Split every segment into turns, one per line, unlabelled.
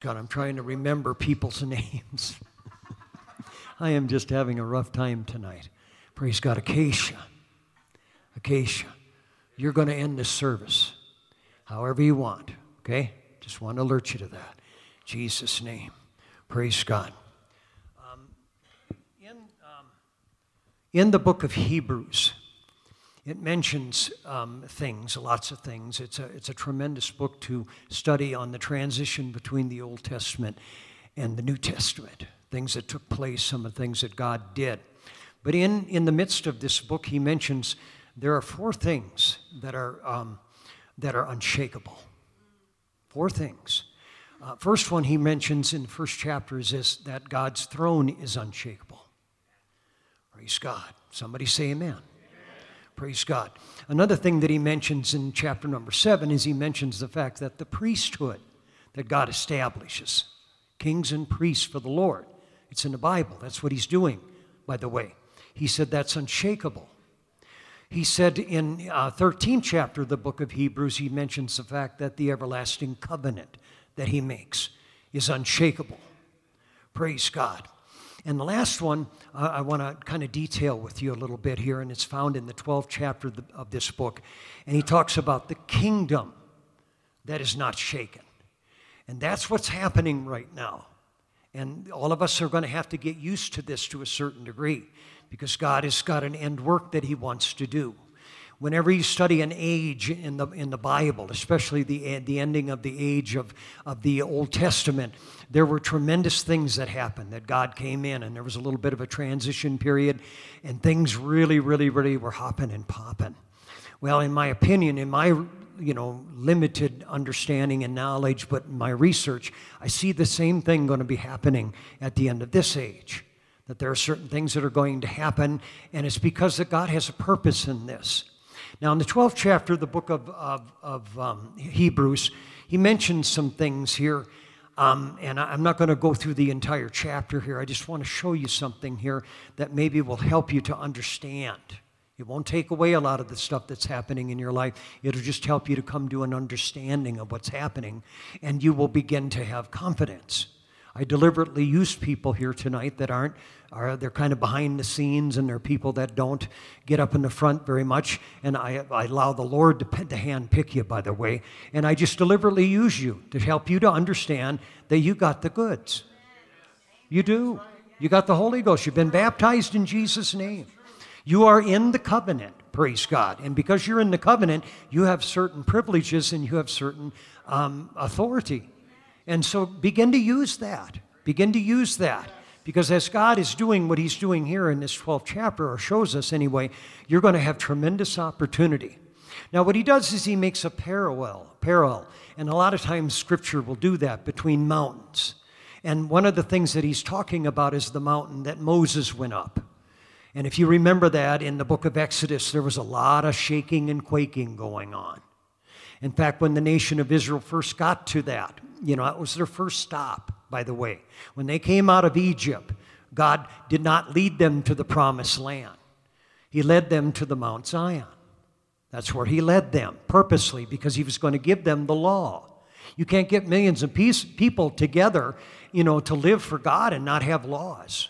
God, I'm trying to remember people's names. I am just having a rough time tonight. Praise God. Acacia. Acacia. You're going to end this service however you want, okay? Just want to alert you to that. Jesus' name. Praise God. Um, in, um, in the book of Hebrews, it mentions um, things, lots of things. It's a, it's a tremendous book to study on the transition between the Old Testament and the New Testament, things that took place, some of the things that God did. But in, in the midst of this book, he mentions there are four things that are, um, that are unshakable. Four things. Uh, first one he mentions in the first chapter is this that God's throne is unshakable. Praise God. Somebody say amen. Praise God. Another thing that he mentions in chapter number seven is he mentions the fact that the priesthood that God establishes, kings and priests for the Lord, it's in the Bible. That's what he's doing, by the way. He said that's unshakable. He said in uh, 13th chapter of the book of Hebrews, he mentions the fact that the everlasting covenant that he makes is unshakable. Praise God. And the last one uh, I want to kind of detail with you a little bit here, and it's found in the 12th chapter of, this book. And he talks about the kingdom that is not shaken. And that's what's happening right now. And all of us are going to have to get used to this to a certain degree because God has got an end work that He wants to do whenever you study an age in the, in the Bible, especially the, eh, the ending of the age of, of the Old Testament, there were tremendous things that happened that God came in, and there was a little bit of a transition period, and things really, really, really were hopping and popping. Well, in my opinion, in my you know limited understanding and knowledge, but my research, I see the same thing going to be happening at the end of this age. That there are certain things that are going to happen, and it's because that God has a purpose in this. Now, in the 12th chapter of the book of, of, of um, Hebrews, he mentions some things here. Um, and I'm not going to go through the entire chapter here. I just want to show you something here that maybe will help you to understand. It won't take away a lot of the stuff that's happening in your life. It'll just help you to come to an understanding of what's happening, and you will begin to have confidence. I deliberately use people here tonight that aren't are they're kind of behind the scenes and they're people that don't get up in the front very much and I, I allow the Lord to, to hand pick you by the way and I just deliberately use you to help you to understand that you got the goods. You do. You got the Holy Ghost. You've been baptized in Jesus' name. You are in the covenant, praise God. And because you're in the covenant, you have certain privileges and you have certain um, authority. And so begin to use that. Begin to use that. Because as God is doing what He's doing here in this 12th chapter, or shows us anyway, you're going to have tremendous opportunity. Now, what He does is He makes a parallel, parallel, and a lot of times Scripture will do that between mountains. And one of the things that He's talking about is the mountain that Moses went up. And if you remember that in the book of Exodus, there was a lot of shaking and quaking going on. In fact, when the nation of Israel first got to that, you know, it was their first stop, by the way. When they came out of Egypt, God did not lead them to the promised land. He led them to the Mount Zion. That's where He led them purposely because He was going to give them the law. You can't get millions of people together, you know, to live for God and not have laws.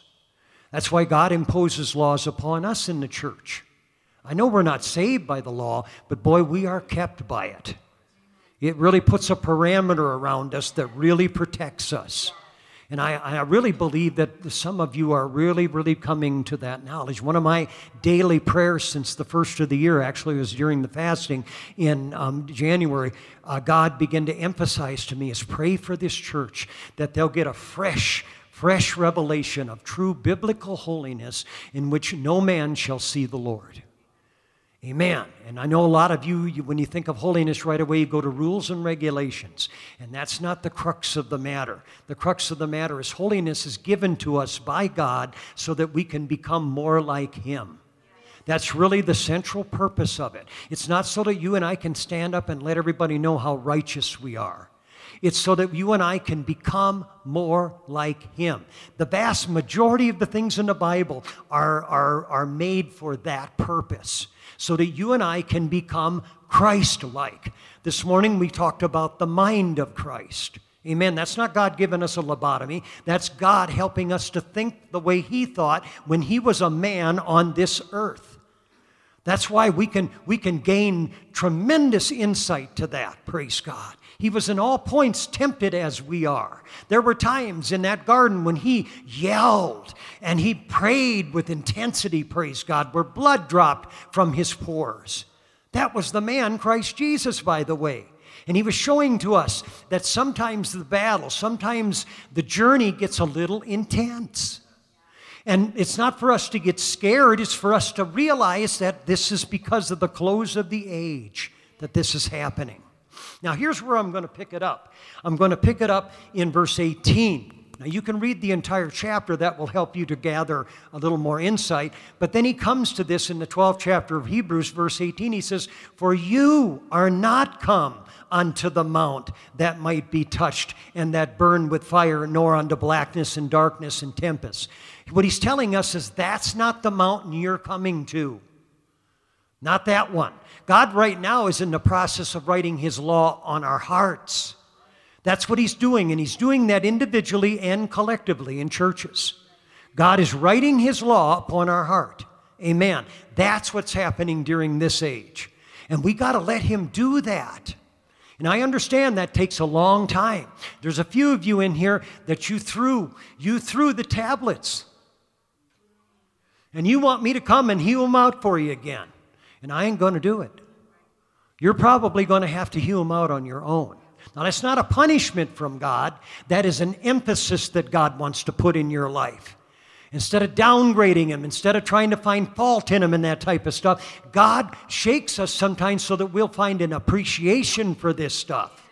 That's why God imposes laws upon us in the church. I know we're not saved by the law, but boy, we are kept by it. It really puts a parameter around us that really protects us. And I, I, really believe that some of you are really, really coming to that knowledge. One of my daily prayers since the first of the year actually was during the fasting in um, January. Uh, God began to emphasize to me is pray for this church that they'll get a fresh, fresh revelation of true biblical holiness in which no man shall see the Lord. Amen. And I know a lot of you, you, when you think of holiness right away, you go to rules and regulations. And that's not the crux of the matter. The crux of the matter is holiness is given to us by God so that we can become more like Him. That's really the central purpose of it. It's not so that you and I can stand up and let everybody know how righteous we are. It's so that you and I can become more like Him. The vast majority of the things in the Bible are, are, are made for that purpose so that you and I can become Christ like. This morning we talked about the mind of Christ. Amen. That's not God giving us a lobotomy. That's God helping us to think the way He thought when He was a man on this earth. That's why we can, we can gain tremendous insight to that, praise God. He was in all points tempted as we are. There were times in that garden when he yelled and he prayed with intensity, praise God, where blood dropped from his pores. That was the man, Christ Jesus, by the way. And he was showing to us that sometimes the battle, sometimes the journey gets a little intense. And it's not for us to get scared, it's for us to realize that this is because of the close of the age that this is happening. Now, here's where I'm going to pick it up. I'm going to pick it up in verse 18. Now, you can read the entire chapter, that will help you to gather a little more insight. But then he comes to this in the 12th chapter of Hebrews, verse 18. He says, For you are not come unto the mount that might be touched and that burned with fire, nor unto blackness and darkness and tempest. What he's telling us is that's not the mountain you're coming to. Not that one. God, right now, is in the process of writing his law on our hearts. That's what he's doing, and he's doing that individually and collectively in churches. God is writing his law upon our heart. Amen. That's what's happening during this age. And we got to let him do that. And I understand that takes a long time. There's a few of you in here that you threw, you threw the tablets. And you want me to come and hew them out for you again. And I ain't going to do it. You're probably going to have to hew them out on your own. Now, that's not a punishment from God. That is an emphasis that God wants to put in your life. Instead of downgrading him, instead of trying to find fault in him and that type of stuff, God shakes us sometimes so that we'll find an appreciation for this stuff.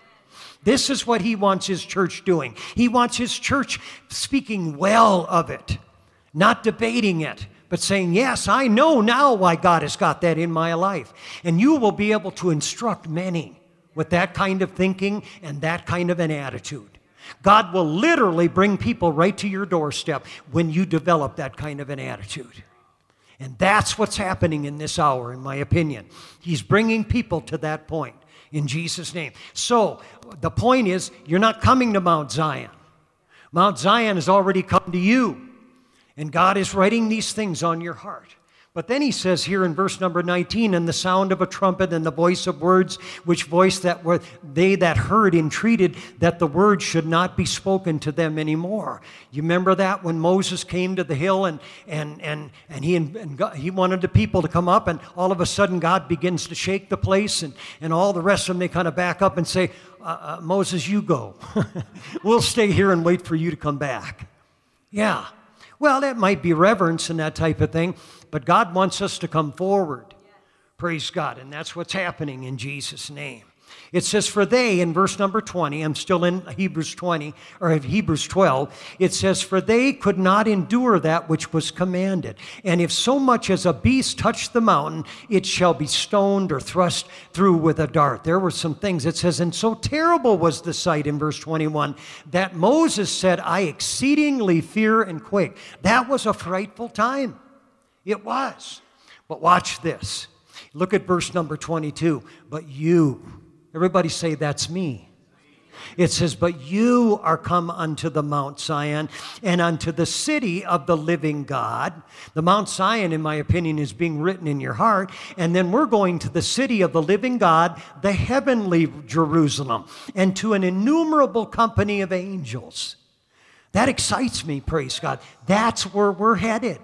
This is what he wants his church doing. He wants his church speaking well of it, not debating it, but saying, Yes, I know now why God has got that in my life. And you will be able to instruct many with that kind of thinking and that kind of an attitude. God will literally bring people right to your doorstep when you develop that kind of an attitude. And that's what's happening in this hour, in my opinion. He's bringing people to that point in Jesus' name. So, the point is, you're not coming to Mount Zion. Mount Zion has already come to you. And God is writing these things on your heart. But then he says here in verse number 19, and the sound of a trumpet and the voice of words, which voice that were they that heard entreated that the word should not be spoken to them anymore. You remember that when Moses came to the hill and and and and he and God, he wanted the people to come up, and all of a sudden God begins to shake the place, and and all the rest of them they kind of back up and say, uh, uh, Moses, you go. we'll stay here and wait for you to come back. Yeah. Well, that might be reverence and that type of thing, but God wants us to come forward. Praise God. And that's what's happening in Jesus' name. It says, For they, in verse number 20, I'm still in Hebrews 20, or Hebrews 12, it says, For they could not endure that which was commanded. And if so much as a beast touch the mountain, it shall be stoned or thrust through with a dart. There were some things. It says, And so terrible was the sight in verse 21 that Moses said, I exceedingly fear and quake. That was a frightful time. It was. But watch this. Look at verse number 22. But you, Everybody say, That's me. It says, But you are come unto the Mount Zion and unto the city of the living God. The Mount Zion, in my opinion, is being written in your heart. And then we're going to the city of the living God, the heavenly Jerusalem, and to an innumerable company of angels. That excites me, praise God. That's where we're headed.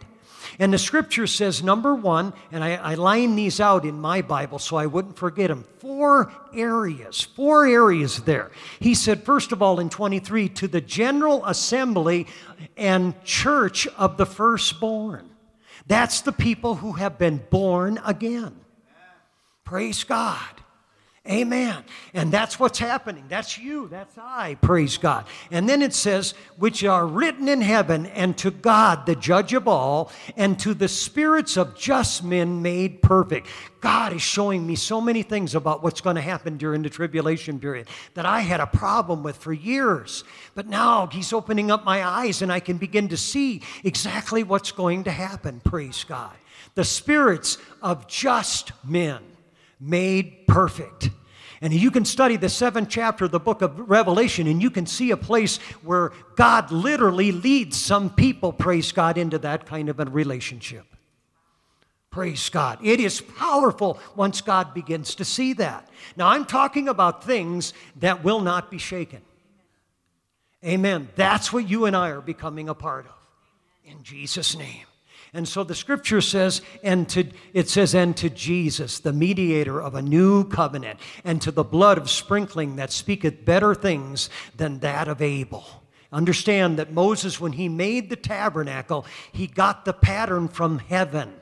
And the scripture says, number one, and I, I line these out in my Bible so I wouldn't forget them. Four areas, four areas there. He said, first of all, in 23, to the general assembly and church of the firstborn. That's the people who have been born again. Praise God. Amen. And that's what's happening. That's you. That's I. Praise God. And then it says, which are written in heaven, and to God, the judge of all, and to the spirits of just men made perfect. God is showing me so many things about what's going to happen during the tribulation period that I had a problem with for years. But now He's opening up my eyes, and I can begin to see exactly what's going to happen. Praise God. The spirits of just men made perfect. And you can study the seventh chapter of the book of Revelation, and you can see a place where God literally leads some people, praise God, into that kind of a relationship. Praise God. It is powerful once God begins to see that. Now, I'm talking about things that will not be shaken. Amen. That's what you and I are becoming a part of. In Jesus' name. And so the scripture says, and to, it says, and to Jesus, the mediator of a new covenant, and to the blood of sprinkling that speaketh better things than that of Abel. Understand that Moses, when he made the tabernacle, he got the pattern from heaven.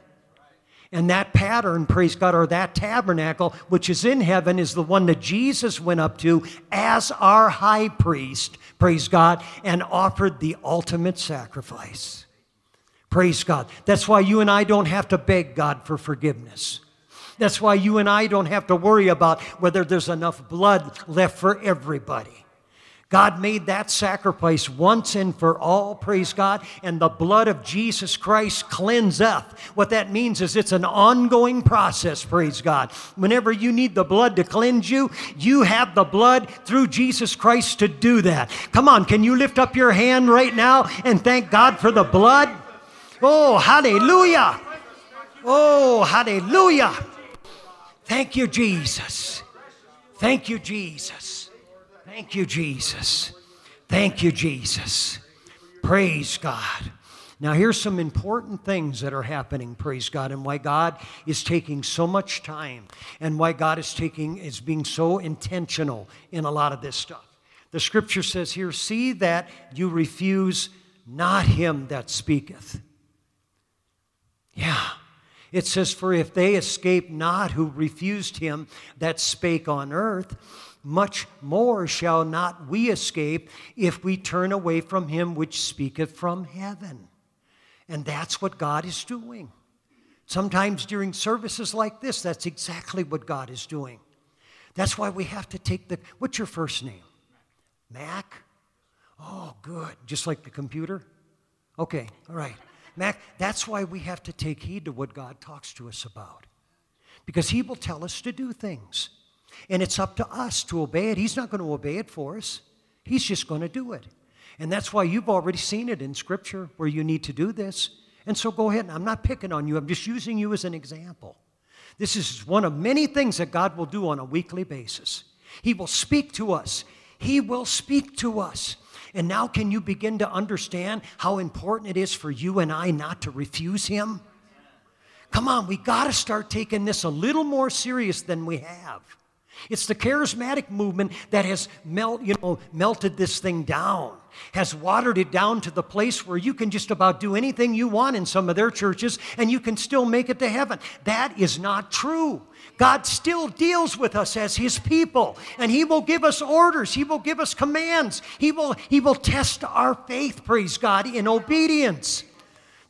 And that pattern, praise God, or that tabernacle, which is in heaven, is the one that Jesus went up to as our high priest, praise God, and offered the ultimate sacrifice. Praise God. That's why you and I don't have to beg God for forgiveness. That's why you and I don't have to worry about whether there's enough blood left for everybody. God made that sacrifice once and for all, praise God, and the blood of Jesus Christ cleanseth. What that means is it's an ongoing process, praise God. Whenever you need the blood to cleanse you, you have the blood through Jesus Christ to do that. Come on, can you lift up your hand right now and thank God for the blood? Oh, hallelujah! Oh, hallelujah! Thank you, Jesus. Thank you, Jesus. Thank you, Jesus. Thank you, Jesus. Praise God. Now, here's some important things that are happening, praise God, and why God is taking so much time and why God is taking is being so intentional in a lot of this stuff. The scripture says here, see that you refuse not him that speaketh. Yeah. It says, For if they escape not who refused him that spake on earth, much more shall not we escape if we turn away from him which speaketh from heaven. And that's what God is doing. Sometimes during services like this, that's exactly what God is doing. That's why we have to take the. What's your first name? Mac? Oh, good. Just like the computer? Okay, all right. Mac, that's why we have to take heed to what God talks to us about. Because He will tell us to do things. And it's up to us to obey it. He's not going to obey it for us, He's just going to do it. And that's why you've already seen it in Scripture where you need to do this. And so go ahead. I'm not picking on you, I'm just using you as an example. This is one of many things that God will do on a weekly basis. He will speak to us. He will speak to us. And now, can you begin to understand how important it is for you and I not to refuse Him? Come on, we got to start taking this a little more serious than we have. It's the charismatic movement that has melt, you know, melted this thing down, has watered it down to the place where you can just about do anything you want in some of their churches and you can still make it to heaven. That is not true. God still deals with us as his people and he will give us orders, he will give us commands. He will he will test our faith, praise God, in obedience.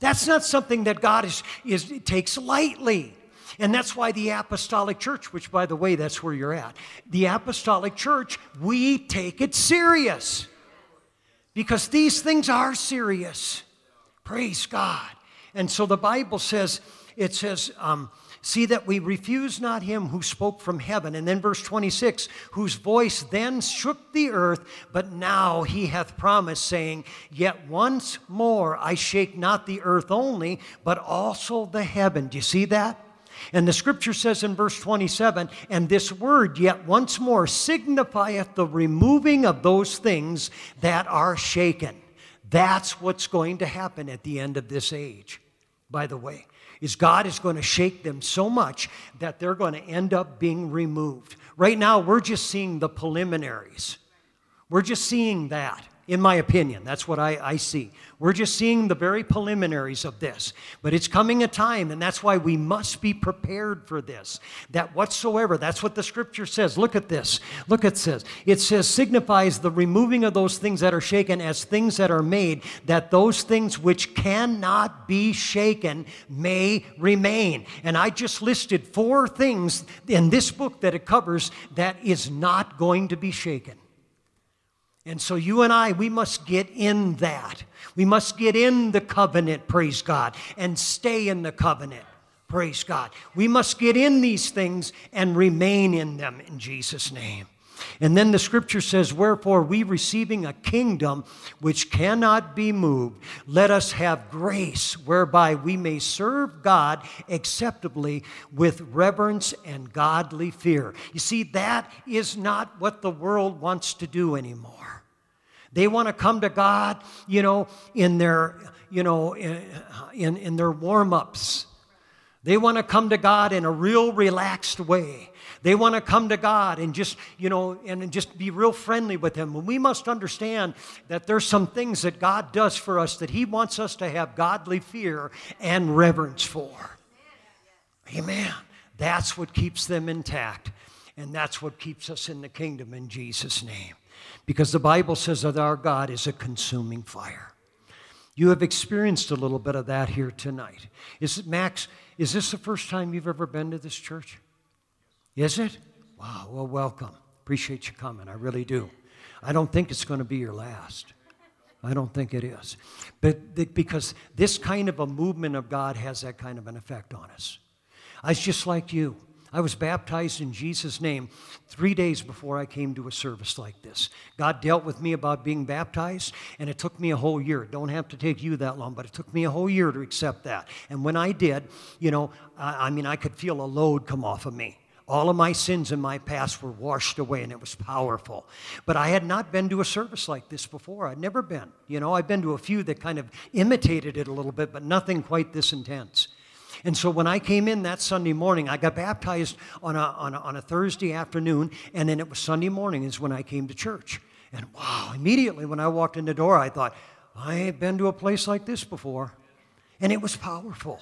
That's not something that God is, is takes lightly. And that's why the apostolic church, which by the way, that's where you're at, the apostolic church, we take it serious. Because these things are serious. Praise God. And so the Bible says, it says, um, See that we refuse not him who spoke from heaven. And then verse 26, whose voice then shook the earth, but now he hath promised, saying, Yet once more I shake not the earth only, but also the heaven. Do you see that? And the scripture says in verse 27 And this word, yet once more, signifieth the removing of those things that are shaken. That's what's going to happen at the end of this age, by the way. Is God is going to shake them so much that they're going to end up being removed. Right now, we're just seeing the preliminaries. We're just seeing that in my opinion. That's what I, I, see. We're just seeing the very preliminaries of this. But it's coming a time, and that's why we must be prepared for this. That whatsoever, that's what the scripture says. Look at this. Look at this. It says, signifies the removing of those things that are shaken as things that are made, that those things which cannot be shaken may remain. And I just listed four things in this book that it covers that is not going to be shaken. And so you and I, we must get in that. We must get in the covenant, praise God, and stay in the covenant. Praise God. We must get in these things and remain in them in Jesus' name. And then the scripture says, Wherefore, we receiving a kingdom which cannot be moved, let us have grace whereby we may serve God acceptably with reverence and godly fear. You see, that is not what the world wants to do anymore. They want to come to God, you know, in their, you know, in, in their warm ups. They want to come to God in a real relaxed way. They want to come to God and just, you know, and just be real friendly with Him. And we must understand that there's some things that God does for us that He wants us to have godly fear and reverence for. Amen. That's what keeps them intact. And that's what keeps us in the kingdom in Jesus' name. Because the Bible says that our God is a consuming fire. You have experienced a little bit of that here tonight. Is it, Max, is this the first time you've ever been to this church? Is it? Wow, well, welcome. Appreciate you coming. I really do. I don't think it's going to be your last. I don't think it is. But because this kind of a movement of God has that kind of an effect on us. I was just like you. I was baptized in Jesus' name three days before I came to a service like this. God dealt with me about being baptized, and it took me a whole year. It don't have to take you that long, but it took me a whole year to accept that. And when I did, you know, I, I mean, I could feel a load come off of me. All of my sins in my past were washed away, and it was powerful. But I had not been to a service like this before. I'd never been. You know, I've been to a few that kind of imitated it a little bit, but nothing quite this intense. And so when I came in that Sunday morning, I got baptized on a, on a, on a Thursday afternoon, and then it was Sunday morning is when I came to church. And wow, immediately when I walked in the door, I thought, I ain't been to a place like this before. And it was powerful.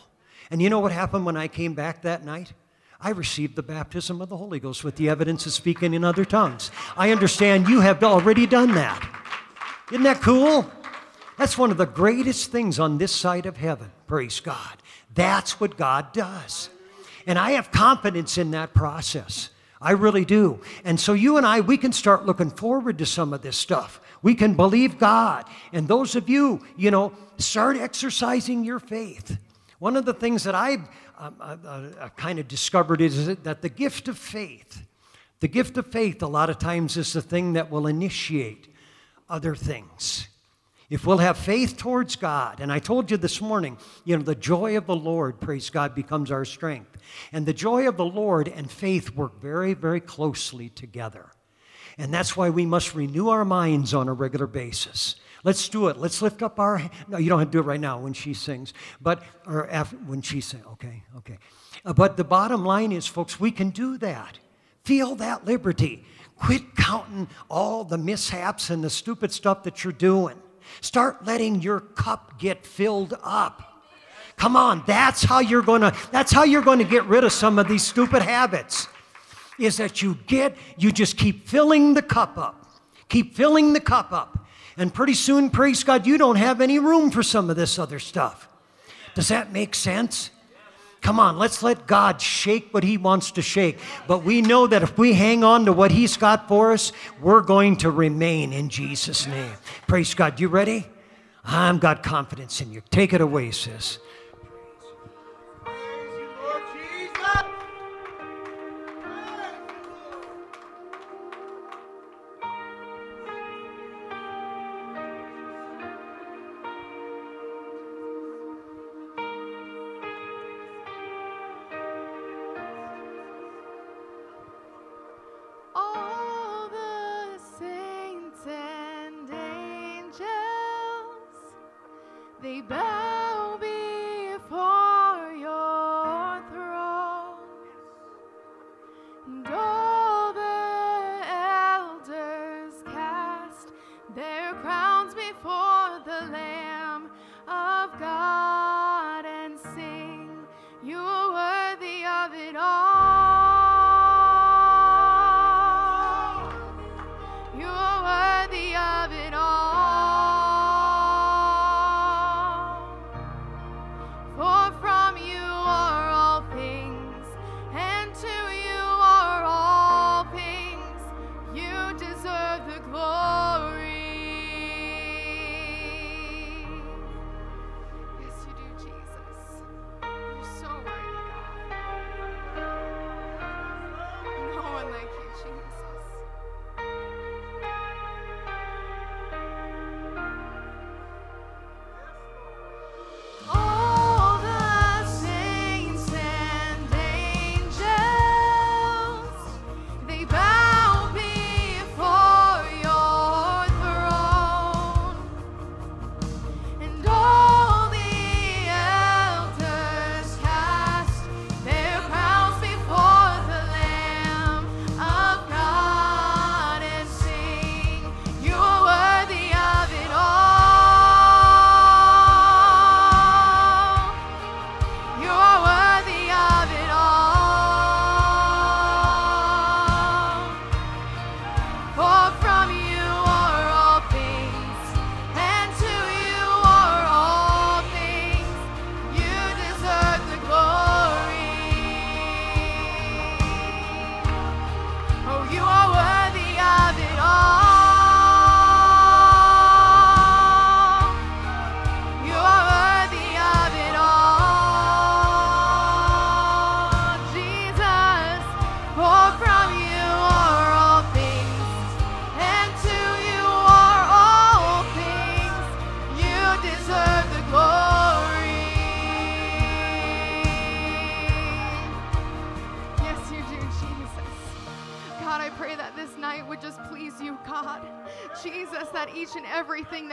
And you know what happened when I came back that night? I received the baptism of the Holy Ghost with the evidence of speaking in other tongues. I understand you have already done that. Isn't that cool? That's one of the greatest things on this side of heaven. Praise God. That's what God does. And I have confidence in that process. I really do. And so you and I, we can start looking forward to some of this stuff. We can believe God. And those of you, you know, start exercising your faith. One of the things that I've uh, uh, uh, kind of discovered is that the gift of faith, the gift of faith, a lot of times is the thing that will initiate other things. If we'll have faith towards God, and I told you this morning, you know, the joy of the Lord, praise God, becomes our strength. And the joy of the Lord and faith work very, very closely together. And that's why we must renew our minds on a regular basis. Let's do it. Let's lift up our. No, you don't have to do it right now when she sings, but or after, when she sings. Okay, okay. Uh, but the bottom line is, folks, we can do that. Feel that liberty. Quit counting all the mishaps and the stupid stuff that you're doing. Start letting your cup get filled up. Come on, that's how you're going to that's how you're going to get rid of some of these stupid habits. Is that you get you just keep filling the cup up. Keep filling the cup up. And pretty soon, praise God, you don't have any room for some of this other stuff. Does that make sense? Come on, let's let God shake what He wants to shake. But we know that if we hang on to what He's got for us, we're going to remain in Jesus' name. Praise God. You ready? I've got confidence in you. Take it away, sis.
be back.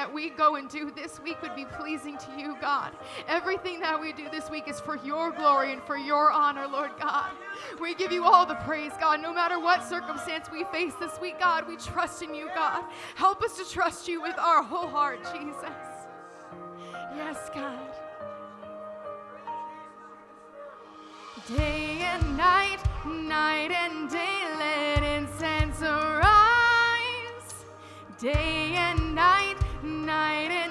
That we go and do this week would be pleasing to you, God. Everything that we do this week is for your glory and for your honor, Lord God. We give you all the praise, God. No matter what circumstance we face this week, God, we trust in you, God. Help us to trust you with our whole heart, Jesus. Yes, God. Day and night, night and day, let incense arise. Day and night, night.